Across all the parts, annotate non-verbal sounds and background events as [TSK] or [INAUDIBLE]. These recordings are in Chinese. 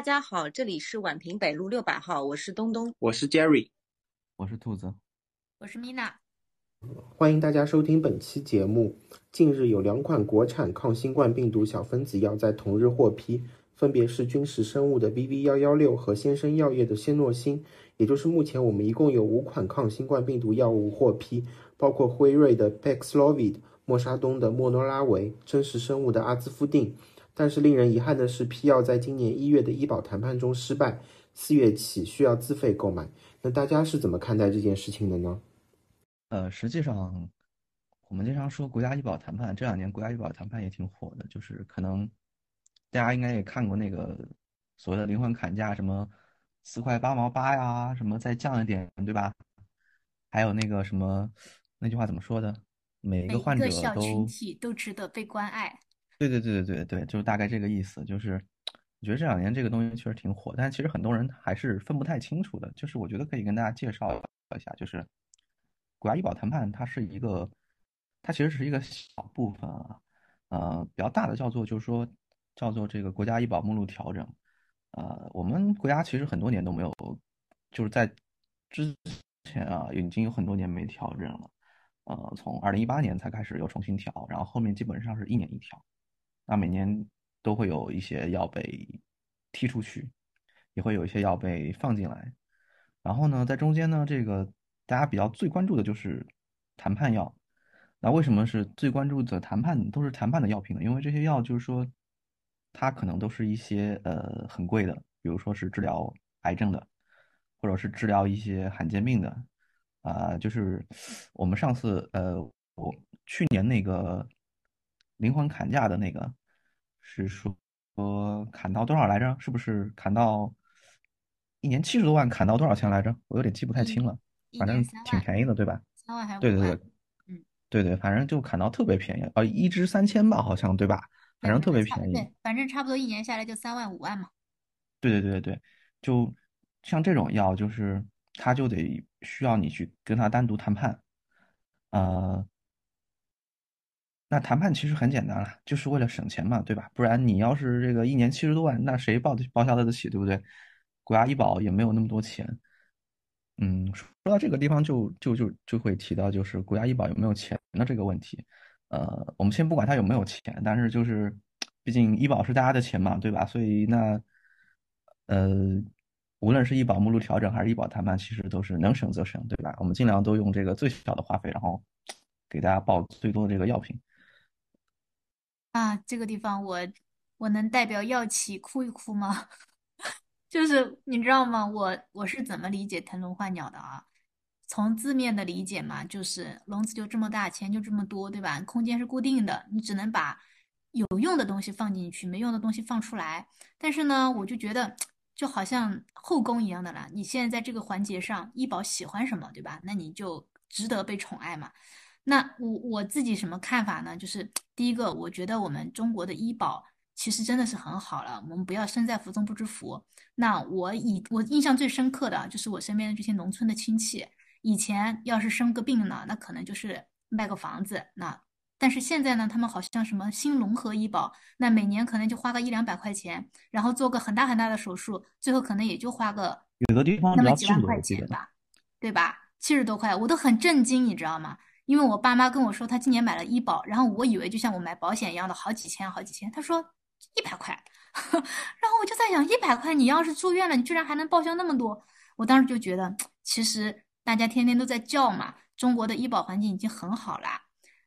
大家好，这里是宛平北路六百号，我是东东，我是 Jerry，我是兔子，我是 Mina。欢迎大家收听本期节目。近日有两款国产抗新冠病毒小分子药在同日获批，分别是军事生物的 BV 幺幺六和先生药业的仙诺星。也就是目前我们一共有五款抗新冠病毒药物获批，包括辉瑞的 Paxlovid、莫沙东的莫诺拉韦、真实生物的阿兹夫定。但是令人遗憾的是，批药在今年一月的医保谈判中失败，四月起需要自费购买。那大家是怎么看待这件事情的呢？呃，实际上，我们经常说国家医保谈判，这两年国家医保谈判也挺火的，就是可能大家应该也看过那个所谓的灵魂砍价，什么四块八毛八呀，什么再降一点，对吧？还有那个什么那句话怎么说的？每一个患者都小群体都值得被关爱。对对对对对对，就是大概这个意思。就是我觉得这两年这个东西确实挺火，但其实很多人还是分不太清楚的。就是我觉得可以跟大家介绍一下，就是国家医保谈判，它是一个，它其实是一个小部分啊，呃，比较大的叫做就是说叫做这个国家医保目录调整。呃，我们国家其实很多年都没有，就是在之前啊，已经有很多年没调整了。呃，从二零一八年才开始又重新调，然后后面基本上是一年一调。那每年都会有一些药被踢出去，也会有一些药被放进来。然后呢，在中间呢，这个大家比较最关注的就是谈判药。那为什么是最关注的谈判都是谈判的药品呢？因为这些药就是说，它可能都是一些呃很贵的，比如说是治疗癌症的，或者是治疗一些罕见病的。啊，就是我们上次呃，我去年那个灵魂砍价的那个。是说说砍到多少来着？是不是砍到一年七十多万？砍到多少钱来着？我有点记不太清了。反正挺便宜的，对吧？三万还是对对对，嗯，对对，反正就砍到特别便宜，呃，一支三千吧，好像对吧？反正特别便宜。对，反正差不多一年下来就三万五万嘛。对对对对对，就像这种药，就是他就得需要你去跟他单独谈判，呃。那谈判其实很简单了，就是为了省钱嘛，对吧？不然你要是这个一年七十多万，那谁报报销得起，对不对？国家医保也没有那么多钱。嗯，说到这个地方，就就就就会提到就是国家医保有没有钱的这个问题。呃，我们先不管他有没有钱，但是就是，毕竟医保是大家的钱嘛，对吧？所以那，呃，无论是医保目录调整还是医保谈判，其实都是能省则省，对吧？我们尽量都用这个最小的花费，然后给大家报最多的这个药品。啊，这个地方我我能代表药企哭一哭吗？[LAUGHS] 就是你知道吗？我我是怎么理解腾笼换鸟的啊？从字面的理解嘛，就是笼子就这么大，钱就这么多，对吧？空间是固定的，你只能把有用的东西放进去，没用的东西放出来。但是呢，我就觉得就好像后宫一样的啦，你现在在这个环节上，医保喜欢什么，对吧？那你就值得被宠爱嘛。那我我自己什么看法呢？就是第一个，我觉得我们中国的医保其实真的是很好了，我们不要身在福中不知福。那我以我印象最深刻的就是我身边的这些农村的亲戚，以前要是生个病呢，那可能就是卖个房子。那但是现在呢，他们好像什么新融合医保，那每年可能就花个一两百块钱，然后做个很大很大的手术，最后可能也就花个有的地方那么几万块钱吧，对吧？七十多块，我都很震惊，你知道吗？因为我爸妈跟我说，他今年买了医保，然后我以为就像我买保险一样的，好几千，好几千。他说一百块，[LAUGHS] 然后我就在想，一百块，你要是住院了，你居然还能报销那么多？我当时就觉得，其实大家天天都在叫嘛，中国的医保环境已经很好了，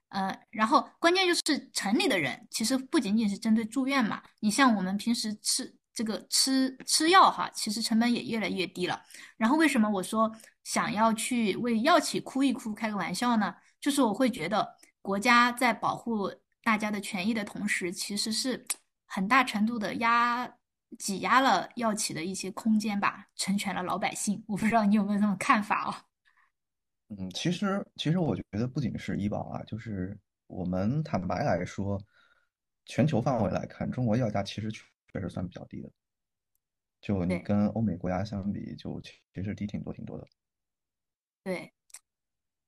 呃，然后关键就是城里的人，其实不仅仅是针对住院嘛，你像我们平时吃这个吃吃药哈，其实成本也越来越低了。然后为什么我说想要去为药企哭一哭，开个玩笑呢？就是我会觉得，国家在保护大家的权益的同时，其实是很大程度的压挤压了药企的一些空间吧，成全了老百姓。我不知道你有没有这种看法哦？嗯，其实其实我觉得不仅是医保啊，就是我们坦白来说，全球范围来看，中国药价其实确实算比较低的。就你跟欧美国家相比，就其实低挺多挺多的。对。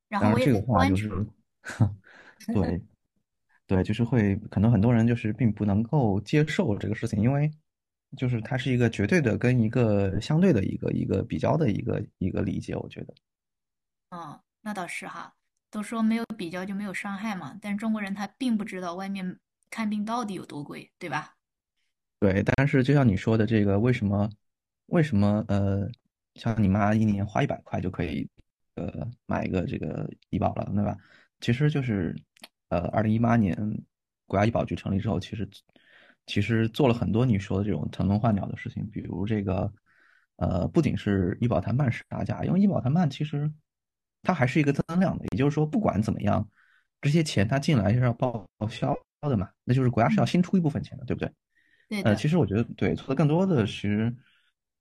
当然，这个话就是，对，对，就是会可能很多人就是并不能够接受这个事情，因为就是它是一个绝对的跟一个相对的一个一个比较的一个一个理解，我觉得。嗯，那倒是哈，都说没有比较就没有伤害嘛，但是中国人他并不知道外面看病到底有多贵，对吧？对，但是就像你说的这个，为什么为什么呃，像你妈一年花一百块就可以呃买一个这个医保了，对吧？其实就是呃，二零一八年国家医保局成立之后，其实其实做了很多你说的这种腾笼换鸟的事情，比如这个呃，不仅是医保谈判是打假，因为医保谈判其实它还是一个增量的，也就是说不管怎么样，这些钱它进来是要报销的嘛，那就是国家是要新出一部分钱的，对不对？呃，对呃，其实我觉得对，做的更多的其实，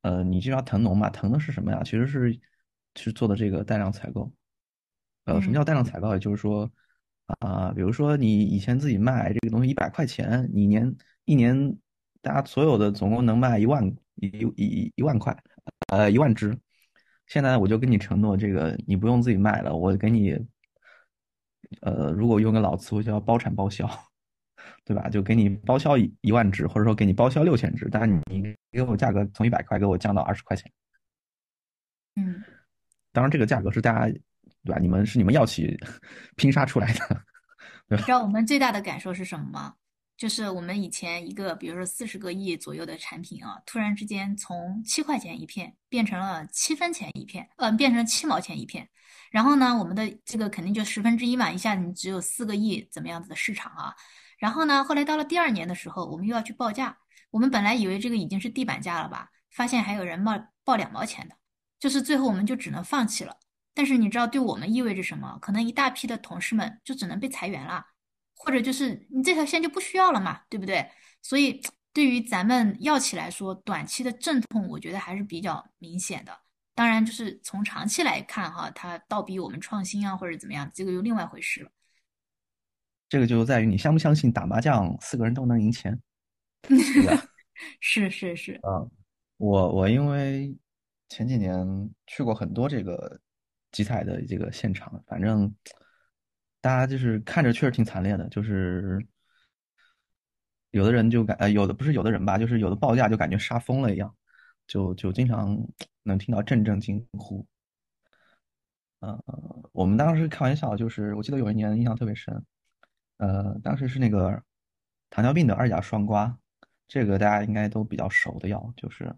呃，你就要腾笼嘛，腾的是什么呀？其实是是做的这个带量采购。呃，什么嗯叫带量采购？也就是说，啊、比如说你以前自己卖这个东西一百块钱，你年一年大家所有的总共能卖一万一一一万块，呃，一万只。现在我就跟你承诺，这个你不用自己卖了，我给你，呃，如果用个老词汇叫包产包销。对吧？就给你包销一一万只，或者说给你包销六千只，但是你给我价格从一百块给我降到二十块钱。嗯。当然，这个价格是大家对吧？你们是你们药企 [LAUGHS] 拼杀出来的，对吧？知道我们最大的感受是什么吗？就是我们以前一个，比如说四十个亿左右的产品啊，突然之间从七块钱一片变成了七分钱一片，呃，变成七毛钱一片。然后呢，我们的这个肯定就十分之一嘛，一下子你只有四个亿怎么样子的市场啊？然后呢，后来到了第二年的时候，我们又要去报价，我们本来以为这个已经是地板价了吧，发现还有人冒报两毛钱的，就是最后我们就只能放弃了。但是你知道对我们意味着什么？可能一大批的同事们就只能被裁员了。或者就是你这条线就不需要了嘛，对不对？所以 [TSK] 对于咱们药企来说，短期的阵痛，我觉得还是比较明显的。当然，就是从长期来看哈，它倒逼我们创新啊，或者怎么样，这个又另外回事了。这个就在于你相不相信打麻将四个人都能赢钱，对吧？[LAUGHS] 是是是，啊，我我因为前几年去过很多这个集采的这个现场，反正大家就是看着确实挺惨烈的，就是有的人就感呃有的不是有的人吧，就是有的报价就感觉杀疯了一样，就就经常能听到阵阵惊呼。呃，我们当时开玩笑，就是我记得有一年印象特别深，呃，当时是那个糖尿病的二甲双胍，这个大家应该都比较熟的药，就是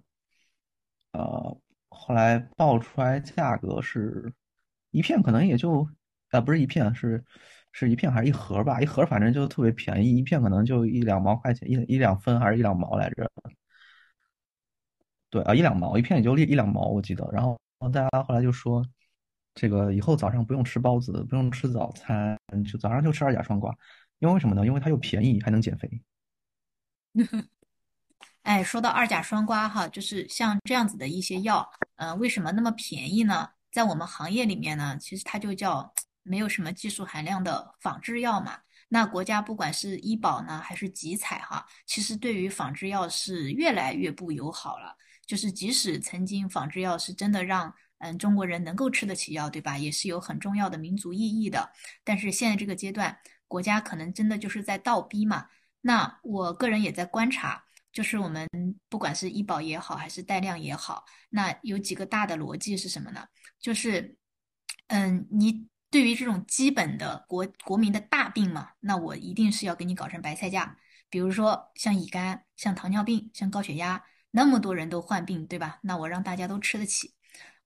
呃，后来报出来价格是一片，可能也就呃不是一片，是是一片还是一盒吧？一盒反正就特别便宜，一片可能就一两毛块钱，一一两分还是一两毛来着？对啊，一两毛一片也就一一两毛，我记得。然后大家后来就说，这个以后早上不用吃包子，不用吃早餐，就早上就吃二甲双胍，因为什么呢？因为它又便宜，还能减肥。[LAUGHS] 哎，说到二甲双胍哈，就是像这样子的一些药，呃，为什么那么便宜呢？在我们行业里面呢，其实它就叫没有什么技术含量的仿制药嘛。那国家不管是医保呢，还是集采哈，其实对于仿制药是越来越不友好了。就是即使曾经仿制药是真的让嗯中国人能够吃得起药，对吧？也是有很重要的民族意义的。但是现在这个阶段，国家可能真的就是在倒逼嘛。那我个人也在观察。就是我们不管是医保也好，还是带量也好，那有几个大的逻辑是什么呢？就是，嗯，你对于这种基本的国国民的大病嘛，那我一定是要给你搞成白菜价。比如说像乙肝、像糖尿病、像高血压，那么多人都患病，对吧？那我让大家都吃得起。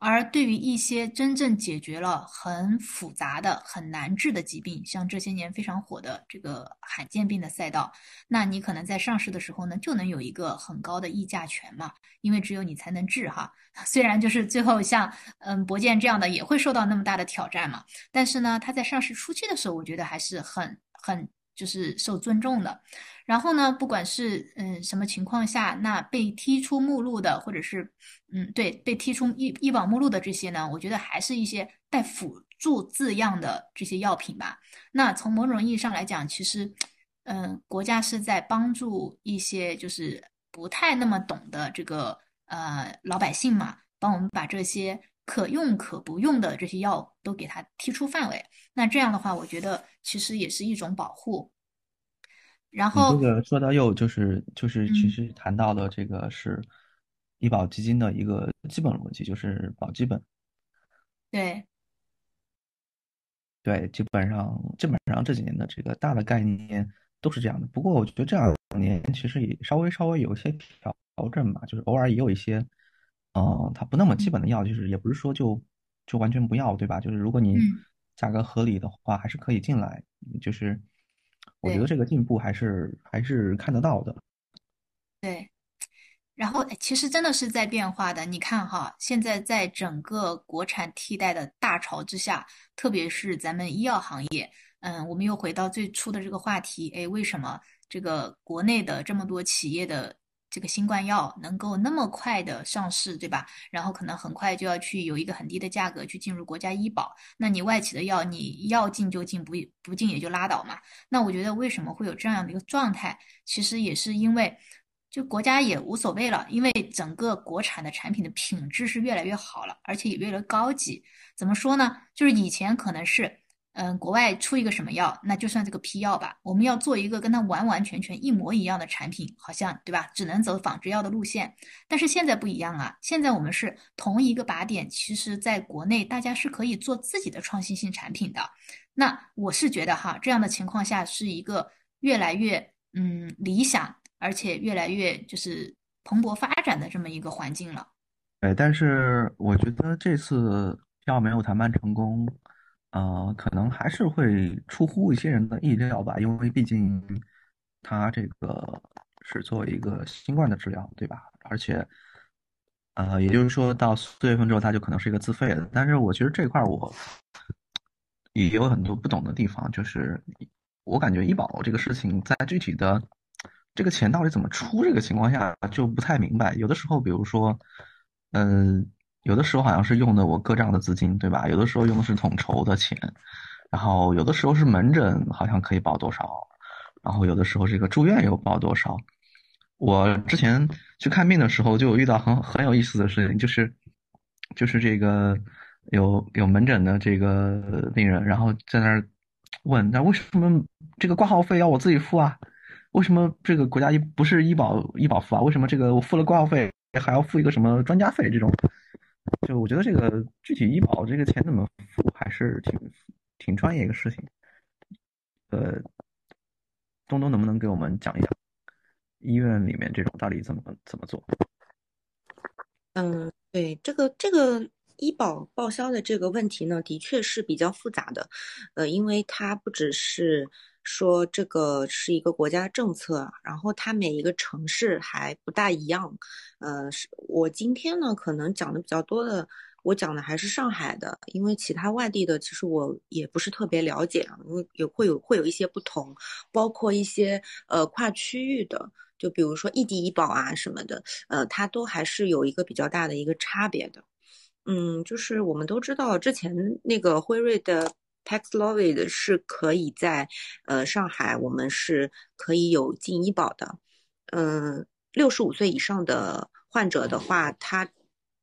而对于一些真正解决了很复杂的、很难治的疾病，像这些年非常火的这个罕见病的赛道，那你可能在上市的时候呢，就能有一个很高的溢价权嘛，因为只有你才能治哈。[LAUGHS] 虽然就是最后像嗯博健这样的也会受到那么大的挑战嘛，但是呢，它在上市初期的时候，我觉得还是很很就是受尊重的。然后呢，不管是嗯什么情况下，那被踢出目录的，或者是嗯对被踢出医医保目录的这些呢，我觉得还是一些带辅助字样的这些药品吧。那从某种意义上来讲，其实嗯国家是在帮助一些就是不太那么懂的这个呃老百姓嘛，帮我们把这些可用可不用的这些药都给它踢出范围。那这样的话，我觉得其实也是一种保护。然后这个说到又就是就是其嗯实谈到的这个是医保基金的一个基本逻辑，就是保基本。对，对，基本上基本上这几年的这个大的概念都是这样的。不过我觉得这两年其实也稍微稍微有一些调调整吧，就是偶尔也有一些，嗯、它不那么基本的药，就是也不是说就就完全不要，对吧？就是如果你嗯价格合理的话，还是可以进来。就是我觉得这个进步还是还是看得到的。对。然后，哎其实真的是在变化的。你看哈，现在在整个国产替代的大潮之下，特别是咱们医药行业，嗯，我们又回到最初的这个话题，哎，为什么这个国内的这么多企业的这个新冠药能够那么快的上市，对吧？然后可能很快就要去有一个很低的价格去进入国家医保，那你外企的药，你要进就进，不不进也就拉倒嘛。那我觉得为什么会有这样的一个状态，其实也是因为。就国家也无所谓了，因为整个国产的产品的品质是越来越好了，而且也越来越高级。怎么说呢？就是以前可能是，嗯，国外出一个什么药，那就算这个批药吧，我们要做一个跟它完完全全一模一样的产品，好像对吧？只能走仿制药的路线。但是现在不一样啊，现在我们是同一个靶点，其实在国内大家是可以做自己的创新性产品的。那我是觉得哈，这样的情况下是一个越来越嗯理想。而且越来越就是蓬勃发展的这么一个环境了。对，但是我觉得这次票没有谈判成功，呃，可能还是会出乎一些人的意料吧，因为毕竟它这个是作为一个新冠的治疗，对吧？而且，呃，也就是说到四月份之后，它就可能是一个自费的。但是我觉得这块我也有很多不懂的地方，就是我感觉医保这个事情在具体的这个钱到底怎么出这个情况下就不太明白。有的时候，比如说，嗯、有的时候好像是用的我个账的资金，对吧？有的时候用的是统筹的钱，然后有的时候是门诊好像可以报多少，然后有的时候这个住院又报多少。我之前去看病的时候就有遇到很很有意思的事情，就是就是这个有有门诊的这个病人，然后在那儿问，那为什么这个挂号费要我自己付啊？为什么这个国家医不是医保医保付啊？为什么这个我付了挂号费还要付一个什么专家费这种？就我觉得这个具体医保这个钱怎么付还是挺挺专业一个事情。呃，东东能不能给我们讲一讲医院里面这种到底怎么怎么做？嗯，对，这个这个医保报销的这个问题呢，的确是比较复杂的，呃，因为它不只是说这个是一个国家政策，然后它每一个城市还不大一样。呃，是我今天呢可能讲的比较多的，我讲的还是上海的，因为其他外地的其实我也不是特别了解啊，因为也会有会有一些不同，包括一些呃跨区域的。就比如说异地医保啊什么的，呃，它都还是有一个比较大的一个差别的。嗯，就是我们都知道，之前那个辉瑞的 Paxlovid 是可以在呃上海，我们是可以有进医保的。嗯，六十五岁以上的患者的话，他如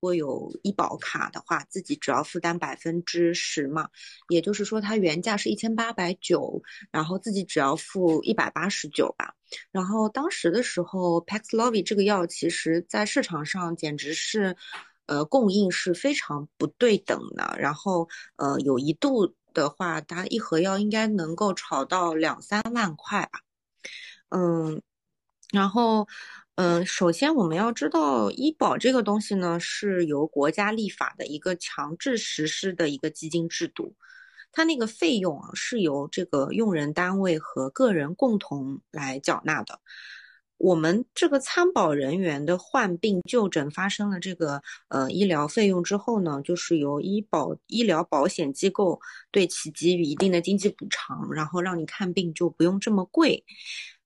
果有医保卡的话，自己只要负担百分之十嘛，也就是说，它原价是一千八百九，然后自己只要付一百八十九吧。然后当时的时候，Paxlovid 这个药其实在市场上简直是，呃，供应是非常不对等的。然后，呃，有一度的话，它一盒药应该能够炒到两三万块吧。嗯，然后，嗯，首先我们要知道，医保这个东西呢，是由国家立法的一个强制实施的一个基金制度。它那个费用啊，是由这个用人单位和个人共同来缴纳的。我们这个参保人员的患病就诊发生了这个呃医疗费用之后呢，就是由医保医疗保险机构对其给予一定的经济补偿，然后让你看病就不用这么贵。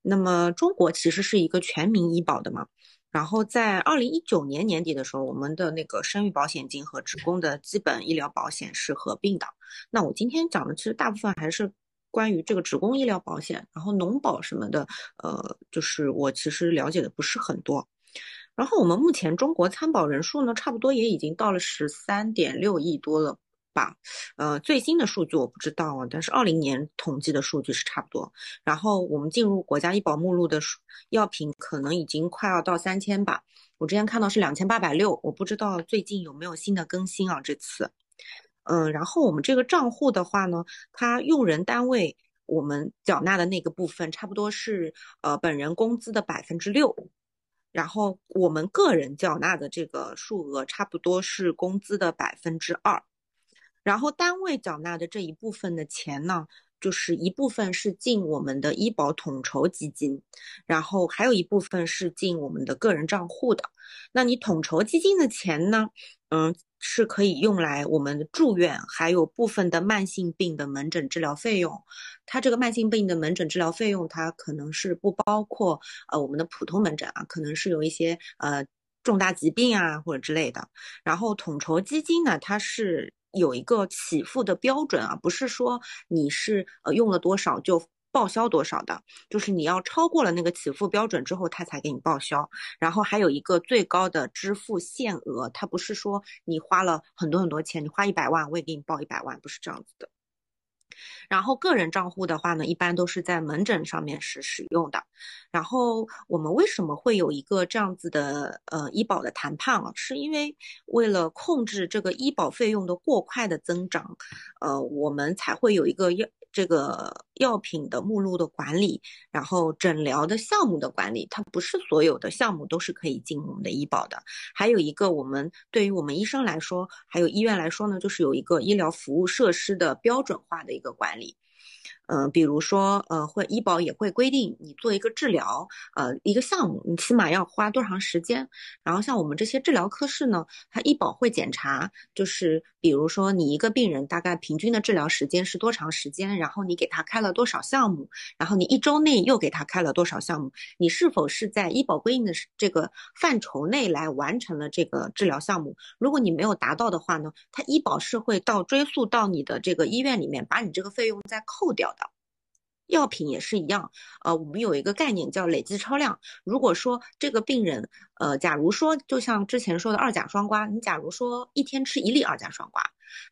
那么中国其实是一个全民医保的嘛。然后在二零一九年年底的时候，我们的那个生育保险金和职工的基本医疗保险是合并的。那我今天讲的其实大部分还是关于这个职工医疗保险，然后农保什么的，呃，就是我其实了解的不是很多。然后我们目前中国参保人数呢，差不多也已经到了十三点六亿多了，吧，呃，最新的数据我不知道啊，但是二零年统计的数据是差不多。然后我们进入国家医保目录的药品可能已经快要到三千吧，我之前看到是两千八百六，我不知道最近有没有新的更新啊？这次，嗯，然后我们这个账户的话呢，它用人单位我们缴纳的那个部分差不多是呃本人工资的百分之六，然后我们个人缴纳的这个数额差不多是工资的百分之二。然后单位缴纳的这一部分的钱呢，就是一部分是进我们的医保统筹基金，然后还有一部分是进我们的个人账户的。那你统筹基金的钱呢，嗯，是可以用来我们住院，还有部分的慢性病的门诊治疗费用。它这个慢性病的门诊治疗费用，它可能是不包括呃我们的普通门诊啊，可能是有一些呃重大疾病啊或者之类的。然后统筹基金呢，它是。有一个起付的标准啊，不是说你是呃用了多少就报销多少的，就是你要超过了那个起付标准之后，他才给你报销。然后还有一个最高的支付限额，它不是说你花了很多很多钱，你花一百万我也给你报一百万，不是这样子的。然后个人账户的话呢，一般都是在门诊上面是使用的。然后我们为什么会有一个这样子的呃医保的谈判啊？是因为为了控制这个医保费用的过快的增长，呃，我们才会有一个要。这个药品的目录的管理，然后诊疗的项目的管理，它不是所有的项目都是可以进我们的医保的。还有一个，我们对于我们医生来说，还有医院来说呢，就是有一个医疗服务设施的标准化的一个管理。嗯，比如说，呃，会医保也会规定你做一个治疗，呃，一个项目，你起码要花多长时间。然后像我们这些治疗科室呢，它医保会检查，就是比如说你一个病人大概平均的治疗时间是多长时间，然后你给他开了多少项目，然后你一周内又给他开了多少项目，你是否是在医保规定的这个范畴内来完成了这个治疗项目？如果你没有达到的话呢，它医保是会到追溯到你的这个医院里面，把你这个费用再扣掉的。药品也是一样，呃，我们有一个概念叫累计超量。如果说这个病人，呃，假如说就像之前说的二甲双胍，你假如说一天吃一粒二甲双胍，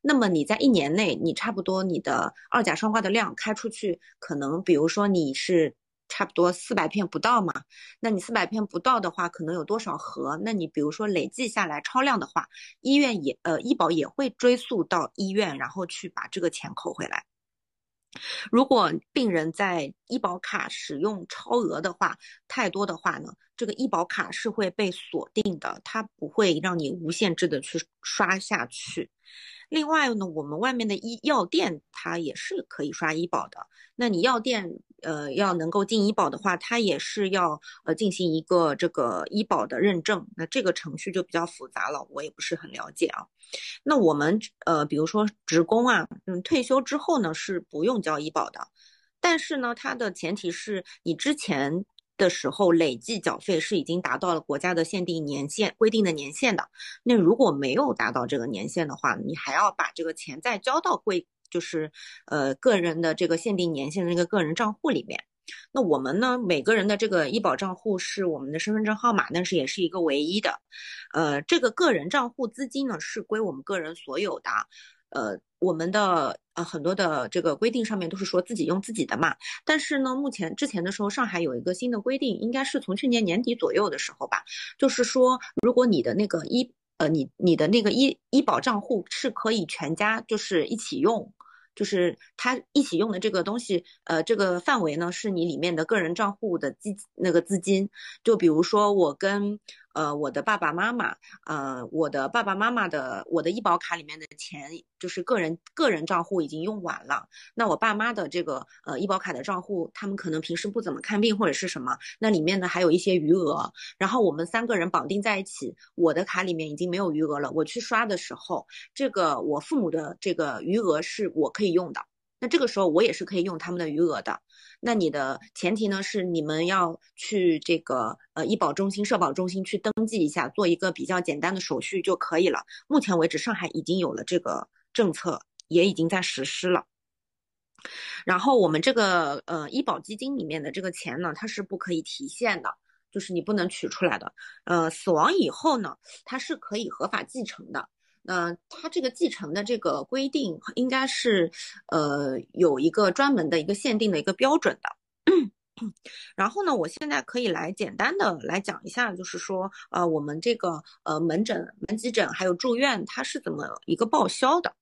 那么你在一年内，你差不多你的二甲双胍的量开出去，可能比如说你是差不多四百片不到嘛，那你四百片不到的话，可能有多少盒？那你比如说累计下来超量的话，医院也呃医保也会追溯到医院，然后去把这个钱扣回来。如果病人在医保卡使用超额的话，太多的话呢，这个医保卡是会被锁定的，它不会让你无限制的去刷下去。另外呢，我们外面的医药店它也是可以刷医保的。那你药店呃要能够进医保的话，它也是要呃进行一个这个医保的认证。那这个程序就比较复杂了，我也不是很了解啊。那我们呃比如说职工啊，嗯退休之后呢是不用交医保的，但是呢它的前提是你之前。的时候累计缴费是已经达到了国家的限定年限规定的年限的。那如果没有达到这个年限的话，你还要把这个钱再交到贵，就是呃个人的这个限定年限的那个个人账户里面。那我们呢，每个人的这个医保账户是我们的身份证号码，但是也是一个唯一的。呃，这个个人账户资金呢是归我们个人所有的。呃，我们的呃很多的这个规定上面都是说自己用自己的嘛，但是呢，目前之前的时候，上海有一个新的规定，应该是从去年年底左右的时候吧，就是说，如果你的那个医呃你你的那个医医保账户是可以全家就是一起用。就是他一起用的这个东西，呃，这个范围呢是你里面的个人账户的基那个资金，就比如说我跟呃我的爸爸妈妈，呃我的爸爸妈妈的我的医保卡里面的钱，就是个人个人账户已经用完了，那我爸妈的这个呃医保卡的账户，他们可能平时不怎么看病或者是什么，那里面呢还有一些余额，然后我们三个人绑定在一起，我的卡里面已经没有余额了，我去刷的时候，这个我父母的这个余额是我可以。用的，那这个时候我也是可以用他们的余额的。那你的前提呢是你们要去这个呃医保中心、社保中心去登记一下，做一个比较简单的手续就可以了。目前为止，上海已经有了这个政策，也已经在实施了。然后我们这个呃医保基金里面的这个钱呢，它是不可以提现的，就是你不能取出来的。呃，死亡以后呢，它是可以合法继承的。呃它这个继承的这个规定应该是呃有一个专门的一个限定的一个标准的。[CLEARS THROAT] 然后呢，我现在可以来简单的来讲一下，就是说，呃，我们这个呃门诊、门急诊还有住院，它是怎么一个报销的？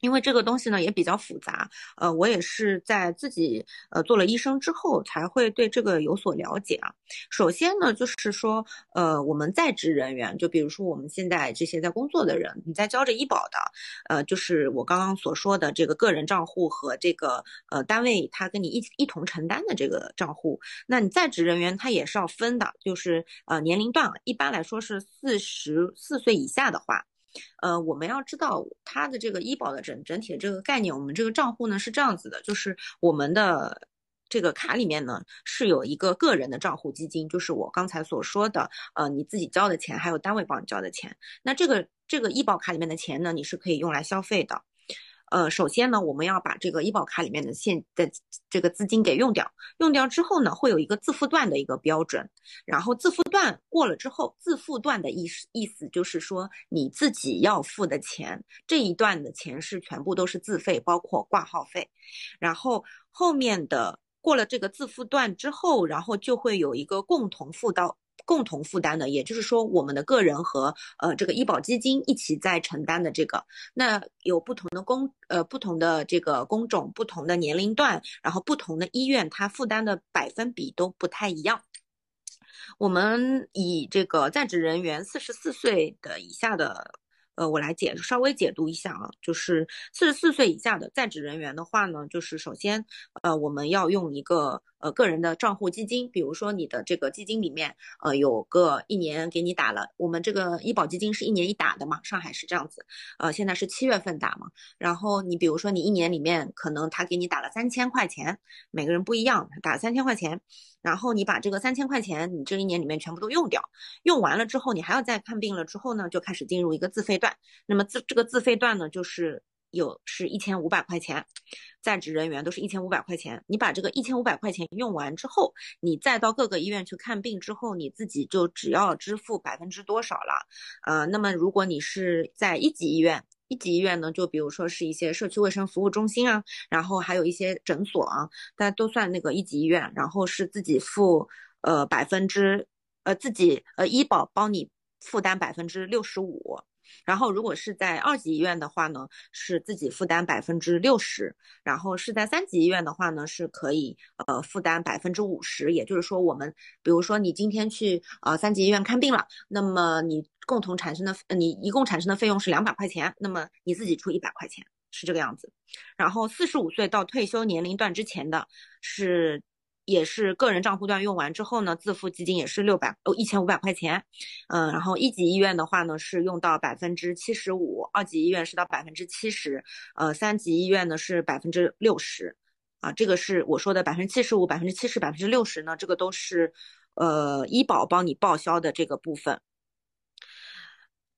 因为这个东西呢也比较复杂，呃，我也是在自己呃做了医生之后才会对这个有所了解啊。首先呢，就是说，呃，我们在职人员，就比如说我们现在这些在工作的人，你在交着医保的，呃，就是我刚刚所说的这个个人账户和这个呃单位他跟你一一同承担的这个账户，那你在职人员他也是要分的，就是呃年龄段，一般来说是四十四岁以下的话。呃，我们要知道它的这个医保的整整体的这个概念，我们这个账户呢是这样子的，就是我们的这个卡里面呢是有一个个人的账户基金，就是我刚才所说的，呃，你自己交的钱，还有单位帮你交的钱，那这个这个医保卡里面的钱呢，你是可以用来消费的。呃，首先呢，我们要把这个医保卡里面的现的这个资金给用掉，用掉之后呢，会有一个自付段的一个标准，然后自付段过了之后，自付段的意思意思就是说你自己要付的钱，这一段的钱是全部都是自费，包括挂号费，然后后面的过了这个自付段之后，然后就会有一个共同付到。共同负担的，也就是说，我们的个人和呃这个医保基金一起在承担的这个，那有不同的工呃不同的这个工种、不同的年龄段，然后不同的医院，它负担的百分比都不太一样。我们以这个在职人员四十四岁的以下的。呃，我来解稍微解读一下啊，就是四十四岁以下的在职人员的话呢，就是首先，呃，我们要用一个呃个人的账户基金，比如说你的这个基金里面，呃，有个一年给你打了，我们这个医保基金是一年一打的嘛，上海是这样子，呃，现在是七月份打嘛，然后你比如说你一年里面可能他给你打了三千块钱，每个人不一样，打三千块钱。然后你把这个三千块钱，你这一年里面全部都用掉，用完了之后，你还要再看病了之后呢，就开始进入一个自费段。那么自这个自费段呢，就是有是一千五百块钱，在职人员都是一千五百块钱。你把这个一千五百块钱用完之后，你再到各个医院去看病之后，你自己就只要支付百分之多少了。呃，那么如果你是在一级医院。一级医院呢，就比如说是一些社区卫生服务中心啊，然后还有一些诊所啊，大家都算那个一级医院，然后是自己付呃百分之呃自己呃医保帮你负担百分之六十五。然后，如果是在二级医院的话呢，是自己负担百分之六十；然后是在三级医院的话呢，是可以呃负担百分之五十。也就是说，我们比如说你今天去呃三级医院看病了，那么你共同产生的你一共产生的费用是两百块钱，那么你自己出一百块钱，是这个样子。然后四十五岁到退休年龄段之前的是。也是个人账户段用完之后呢，自付基金也是六百哦一千五百块钱，嗯，然后一级医院的话呢是用到百分之七十五，二级医院是到百分之七十，呃，三级医院呢是百分之六十，啊，这个是我说的百分之七十五、百分之七十、百分之六十呢，这个都是呃医保帮你报销的这个部分。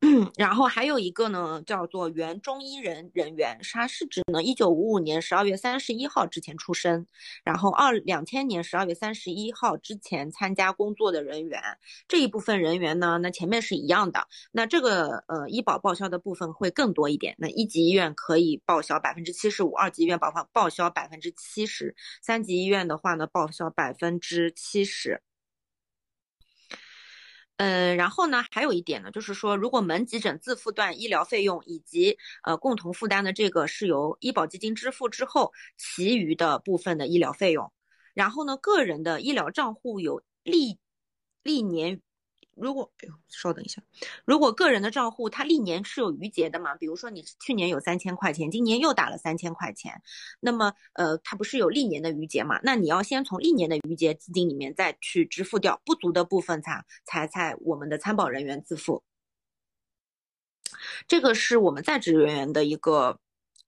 [CLEARS THROAT] 然后还有一个呢，叫做原中医人人员，他是指呢一九五五年十二月三十一号之前出生，然后二两千年十二月三十一号之前参加工作的人员，这一部分人员呢，那前面是一样的，那这个呃医保报销的部分会更多一点，那一级医院可以报销百分之七十五，二级医院报报报销百分之七十，三级医院的话呢报销百分之七十。嗯，然后呢，还有一点呢，就是说，如果门急诊自付段医疗费用以及呃共同负担的这个是由医保基金支付之后，其余的部分的医疗费用，然后呢，个人的医疗账户有历历年。如果，哎呦，稍等一下，如果个人的账户它历年是有余结的嘛？比如说你去年有三千块钱，今年又打了三千块钱，那么呃，它不是有历年的余结嘛？那你要先从历年的余结资金里面再去支付掉不足的部分，才才才我们的参保人员自付。这个是我们在职人员的一个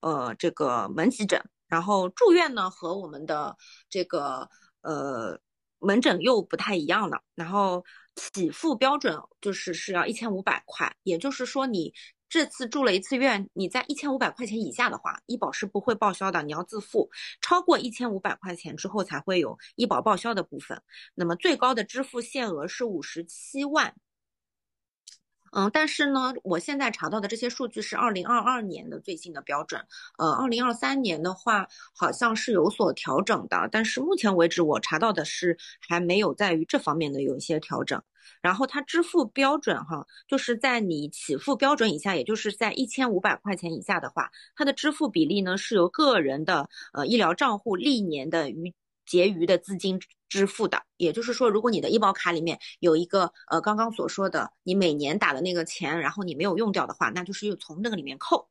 呃这个门急诊，然后住院呢和我们的这个呃门诊又不太一样了，然后。起付标准就是是要一千五百块，也就是说你这次住了一次院，你在一千五百块钱以下的话，医保是不会报销的，你要自付。超过一千五百块钱之后才会有医保报销的部分。那么最高的支付限额是五十七万。嗯，但是呢，我现在查到的这些数据是二零二二年的最新的标准，呃，二零二三年的话好像是有所调整的，但是目前为止我查到的是还没有在于这方面的有一些调整。然后它支付标准哈，就是在你起付标准以下，也就是在一千五百块钱以下的话，它的支付比例呢是由个人的呃医疗账户历年的余结余的资金。支付的，也就是说，如果你的医保卡里面有一个呃刚刚所说的你每年打的那个钱，然后你没有用掉的话，那就是又从那个里面扣。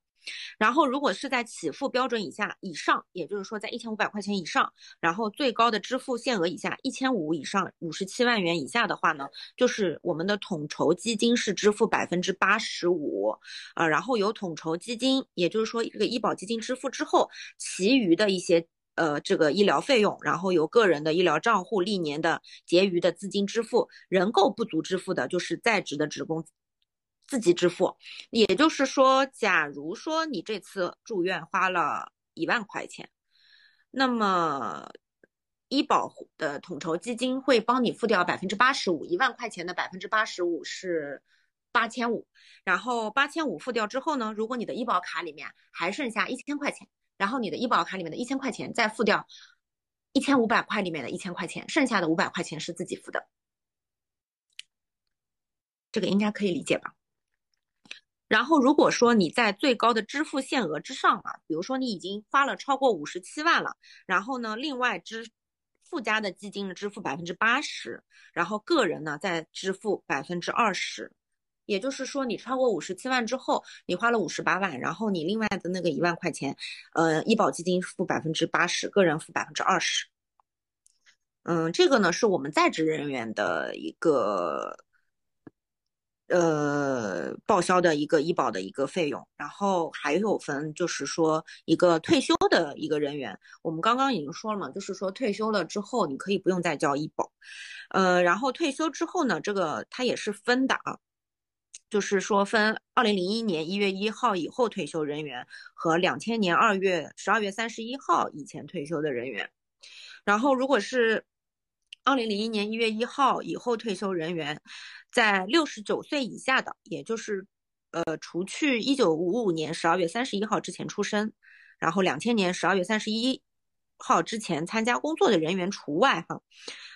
然后如果是在起付标准以下以上，也就是说在一千五百块钱以上，然后最高的支付限额以下一千五以上五十七万元以下的话呢，就是我们的统筹基金是支付百分之八十五，呃，然后由统筹基金，也就是说这个医保基金支付之后，其余的一些。呃，这个医疗费用，然后由个人的医疗账户历年的结余的资金支付，人够不足支付的，就是在职的职工自己支付。也就是说，假如说你这次住院花了一万块钱，那么医保的统筹基金会帮你付掉百分之八十五，一万块钱的百分之八十五是八千五，然后八千五付掉之后呢，如果你的医保卡里面还剩下一千块钱。然后你的医保卡里面的一千块钱再付掉一千五百块里面的一千块钱，剩下的五百块钱是自己付的，这个应该可以理解吧？然后如果说你在最高的支付限额之上啊，比如说你已经花了超过五十七万了，然后呢，另外支附加的基金呢支付百分之八十，然后个人呢再支付百分之二十。也就是说，你超过五十七万之后，你花了五十八万，然后你另外的那个一万块钱，呃，医保基金付百分之八十，个人付百分之二十。嗯，这个呢是我们在职人员的一个呃报销的一个医保的一个费用，然后还有分就是说一个退休的一个人员，我们刚刚已经说了嘛，就是说退休了之后你可以不用再交医保，呃，然后退休之后呢，这个它也是分的啊。就是说，分二零零一年一月一号以后退休人员和两千年二月十二月三十一号以前退休的人员。然后，如果是二零零一年一月一号以后退休人员，在六十九岁以下的，也就是呃，除去一九五五年十二月三十一号之前出生，然后两千年十二月三十一号之前参加工作的人员除外哈。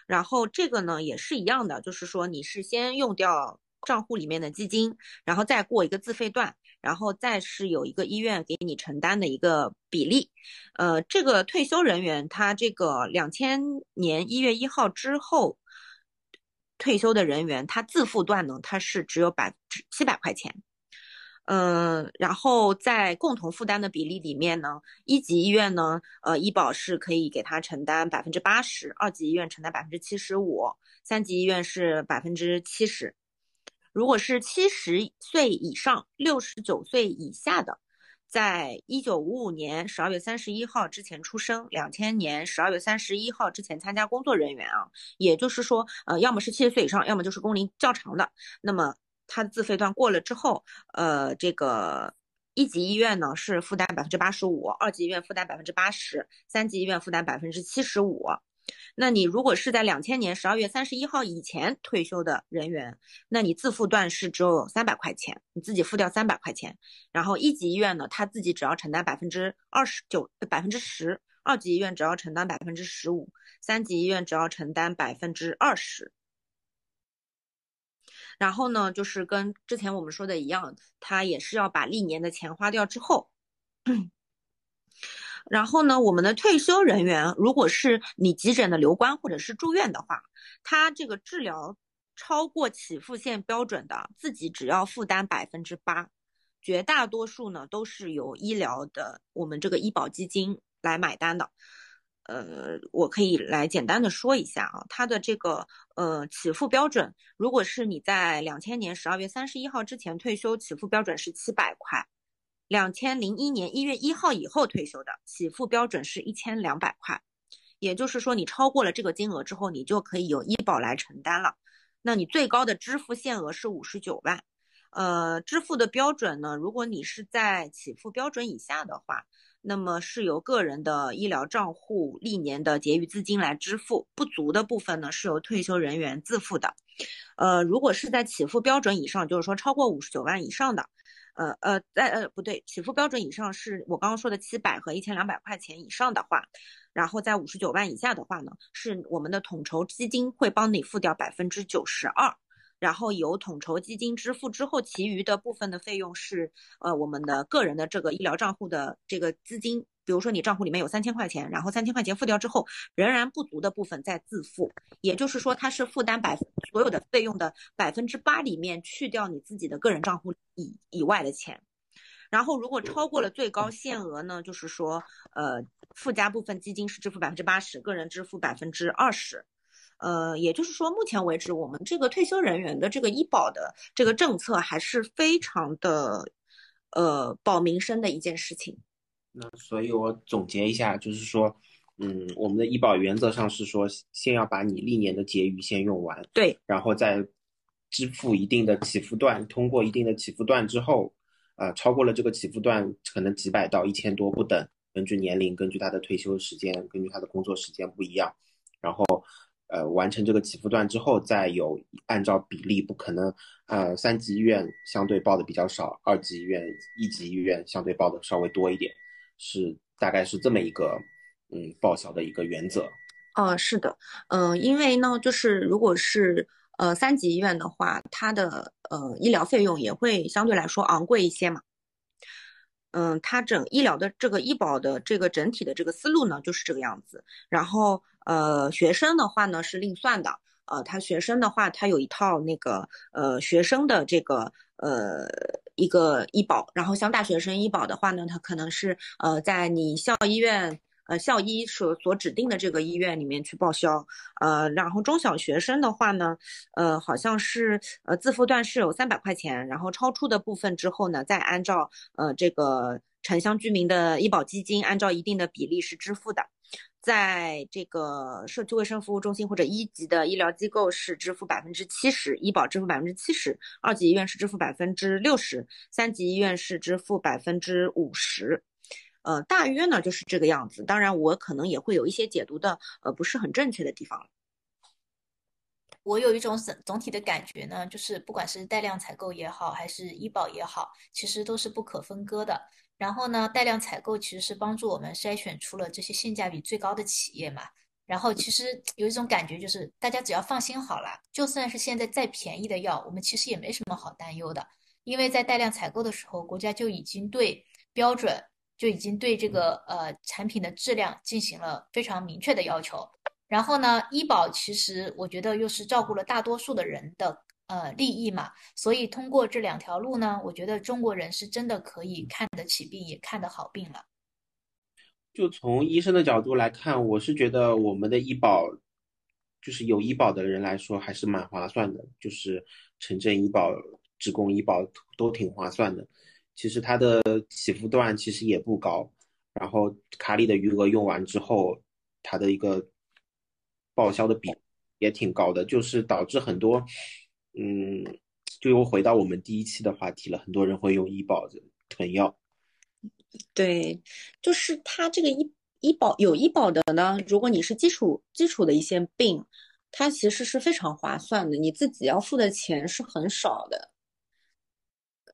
然后这个呢也是一样的，就是说你是先用掉。账户里面的基金，然后再过一个自费段，然后再是有一个医院给你承担的一个比例。呃，这个退休人员他这个两千年一月一号之后退休的人员，他自付段呢，他是只有百七百块钱。嗯，然后在共同负担的比例里面呢，一级医院呢，呃，医保是可以给他承担百分之八十，二级医院承担百分之七十五，三级医院是百分之七十。如果是七十岁以上、六十九岁以下的，在一九五五年十二月三十一号之前出生，两千年十二月三十一号之前参加工作人员啊，也就是说，呃，要么是七十岁以上，要么就是工龄较长的，那么他自费段过了之后，呃，这个一级医院呢是负担百分之八十五，二级医院负担百分之八十，三级医院负担百分之七十五。那你如果是在两千年十二月三十一号以前退休的人员，那你自付段是只有三百块钱，你自己付掉三百块钱。然后一级医院呢，他自己只要承担百分之二十九，百分之十；二级医院只要承担百分之十五；三级医院只要承担百分之二十。然后呢，就是跟之前我们说的一样，他也是要把历年的钱花掉之后。然后呢，我们的退休人员，如果是你急诊的留观或者是住院的话，他这个治疗超过起付线标准的，自己只要负担百分之八，绝大多数呢都是由医疗的我们这个医保基金来买单的。呃，我可以来简单的说一下啊，它的这个呃起付标准，如果是你在两千年十二月三十一号之前退休，起付标准是七百块。两千零一年一月一号以后退休的，起付标准是一千两百块，也就是说，你超过了这个金额之后，你就可以由医保来承担了。那你最高的支付限额是五十九万，呃，支付的标准呢，如果你是在起付标准以下的话，那么是由个人的医疗账户历年的结余资金来支付，不足的部分呢是由退休人员自付的。呃，如果是在起付标准以上，就是说超过五十九万以上的，呃呃，在呃不对，起付标准以上是我刚刚说的七百和一千两百块钱以上的话，然后在五十九万以下的话呢，是我们的统筹基金会帮你付掉百分之九十二。然后由统筹基金支付之后，其余的部分的费用是呃我们的个人的这个医疗账户的这个资金，比如说你账户里面有三千块钱，然后三千块钱付掉之后，仍然不足的部分再自付，也就是说它是负担百分所有的费用的百分之八里面去掉你自己的个人账户以以外的钱，然后如果超过了最高限额呢，就是说呃附加部分基金是支付百分之八十，个人支付百分之二十。呃，也就是说，目前为止，我们这个退休人员的这个医保的这个政策还是非常的，呃，保民生的一件事情。那所以，我总结一下，就是说，嗯，我们的医保原则上是说，先要把你历年的结余先用完，对，然后再支付一定的起付段，通过一定的起付段之后，呃，超过了这个起付段，可能几百到一千多不等，根据年龄，根据他的退休时间，根据他的工作时间不一样，然后。呃，完成这个起付段之后，再有按照比例，不可能，呃，三级医院相对报的比较少，二级医院、一级医院相对报的稍微多一点，是大概是这么一个，嗯，报销的一个原则。哦，是的，嗯，因为呢，就是如果是呃三级医院的话，它的呃医疗费用也会相对来说昂贵一些嘛。嗯，它整医疗的这个医保的这个整体的这个思路呢，就是这个样子。然后，呃，学生的话呢是另算的。呃，他学生的话，他有一套那个呃学生的这个呃一个医保。然后像大学生医保的话呢，它可能是呃在你校医院。呃，校医所所指定的这个医院里面去报销，呃，然后中小学生的话呢，呃，好像是呃自付段是有三百块钱，然后超出的部分之后呢，再按照呃这个城乡居民的医保基金，按照一定的比例是支付的，在这个社区卫生服务中心或者一级的医疗机构是支付百分之七十，医保支付百分之七十，二级医院是支付百分之六十，三级医院是支付百分之五十。呃，大约呢就是这个样子。当然，我可能也会有一些解读的，呃，不是很正确的地方。我有一种总总体的感觉呢，就是不管是带量采购也好，还是医保也好，其实都是不可分割的。然后呢，带量采购其实是帮助我们筛选出了这些性价比最高的企业嘛。然后其实有一种感觉，就是大家只要放心好了，就算是现在再便宜的药，我们其实也没什么好担忧的，因为在带量采购的时候，国家就已经对标准。就已经对这个呃产品的质量进行了非常明确的要求。然后呢，医保其实我觉得又是照顾了大多数的人的呃利益嘛，所以通过这两条路呢，我觉得中国人是真的可以看得起病，也看得好病了。就从医生的角度来看，我是觉得我们的医保，就是有医保的人来说还是蛮划算的，就是城镇医保、职工医保都挺划算的。其实它的起付段其实也不高，然后卡里的余额用完之后，它的一个报销的比也挺高的，就是导致很多，嗯，就又回到我们第一期的话题了，很多人会用医保的囤药。对，就是它这个医医保有医保的呢，如果你是基础基础的一些病，它其实是非常划算的，你自己要付的钱是很少的。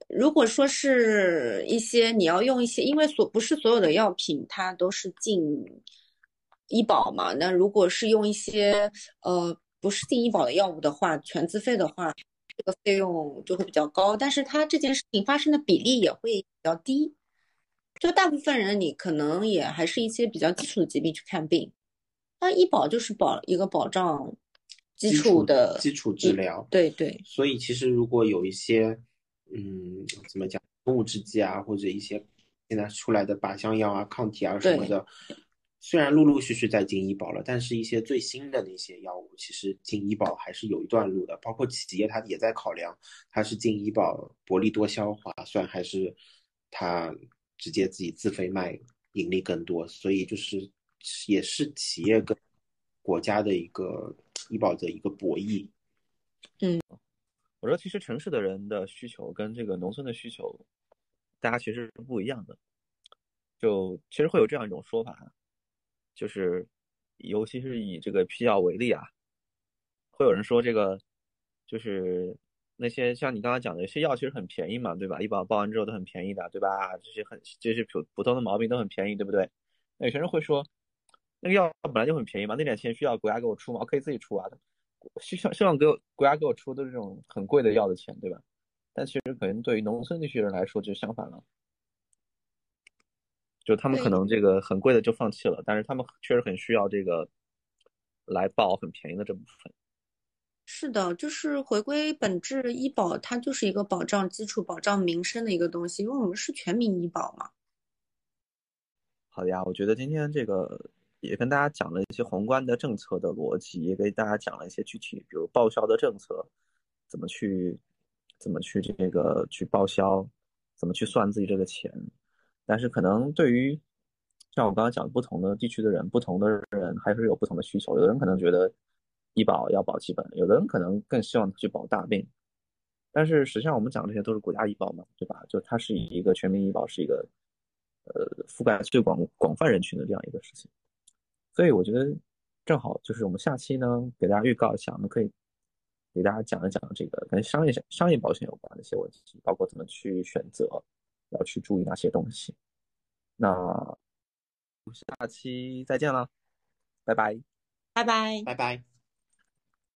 如果说是一些你要用一些，因为所不是所有的药品它都是进医保嘛，那如果是用一些呃不是进医保的药物的话，全自费的话，这个费用就会比较高，但是它这件事情发生的比例也会比较低，就大部分人你可能也还是一些比较基础的疾病去看病，那医保就是保一个保障基础的基础治疗，对对，所以其实如果有一些。嗯，怎么讲？生物制剂啊，或者一些现在出来的靶向药啊、抗体啊什么的，虽然陆陆续续在进医保了，但是一些最新的那些药物，其实进医保还是有一段路的。包括企业它也在考量，它是进医保薄利多销划算，还是它直接自己自费卖盈利更多？所以就是也是企业跟国家的一个医保的一个博弈。嗯。我说，其实城市的人的需求跟这个农村的需求，大家其实是不一样的。就其实会有这样一种说法，就是尤其是以这个批药为例啊，会有人说这个就是那些像你刚刚讲的，有些药其实很便宜嘛，对吧？医保报完之后都很便宜的，对吧？这些很这些普普通的毛病都很便宜，对不对？那有些人会说，那个药本来就很便宜嘛，那点钱需要国家给我出吗？我可以自己出啊，希望希望给我国家给我出都是这种很贵的药的钱，对吧？但其实可能对于农村地区人来说就相反了。就他们可能这个很贵的就放弃了，但是他们确实很需要这个来报很便宜的这部分。是的，就是回归本质，医保它就是一个保障基础、保障民生的一个东西，因为我们是全民医保嘛。好呀，我觉得今天这个也跟大家讲了一些宏观的政策的逻辑，也给大家讲了一些具体，比如报销的政策怎么去怎么去这个去报销，怎么去算自己这个钱。但是可能对于像我刚刚讲的不同的地区的人，不同的人还是有不同的需求。有的人可能觉得医保要保基本，有的人可能更希望去保大病。但是实际上我们讲这些都是国家医保嘛，对吧？就它是以一个全民医保，是一个呃覆盖最广广泛人群的这样一个事情。所以我觉得正好就是我们下期呢给大家预告一下，我们可以给大家讲一讲这个跟商业商业保险有关的一些问题，包括怎么去选择。要去注意哪些东西？那下期再见了，拜拜，拜拜，拜拜。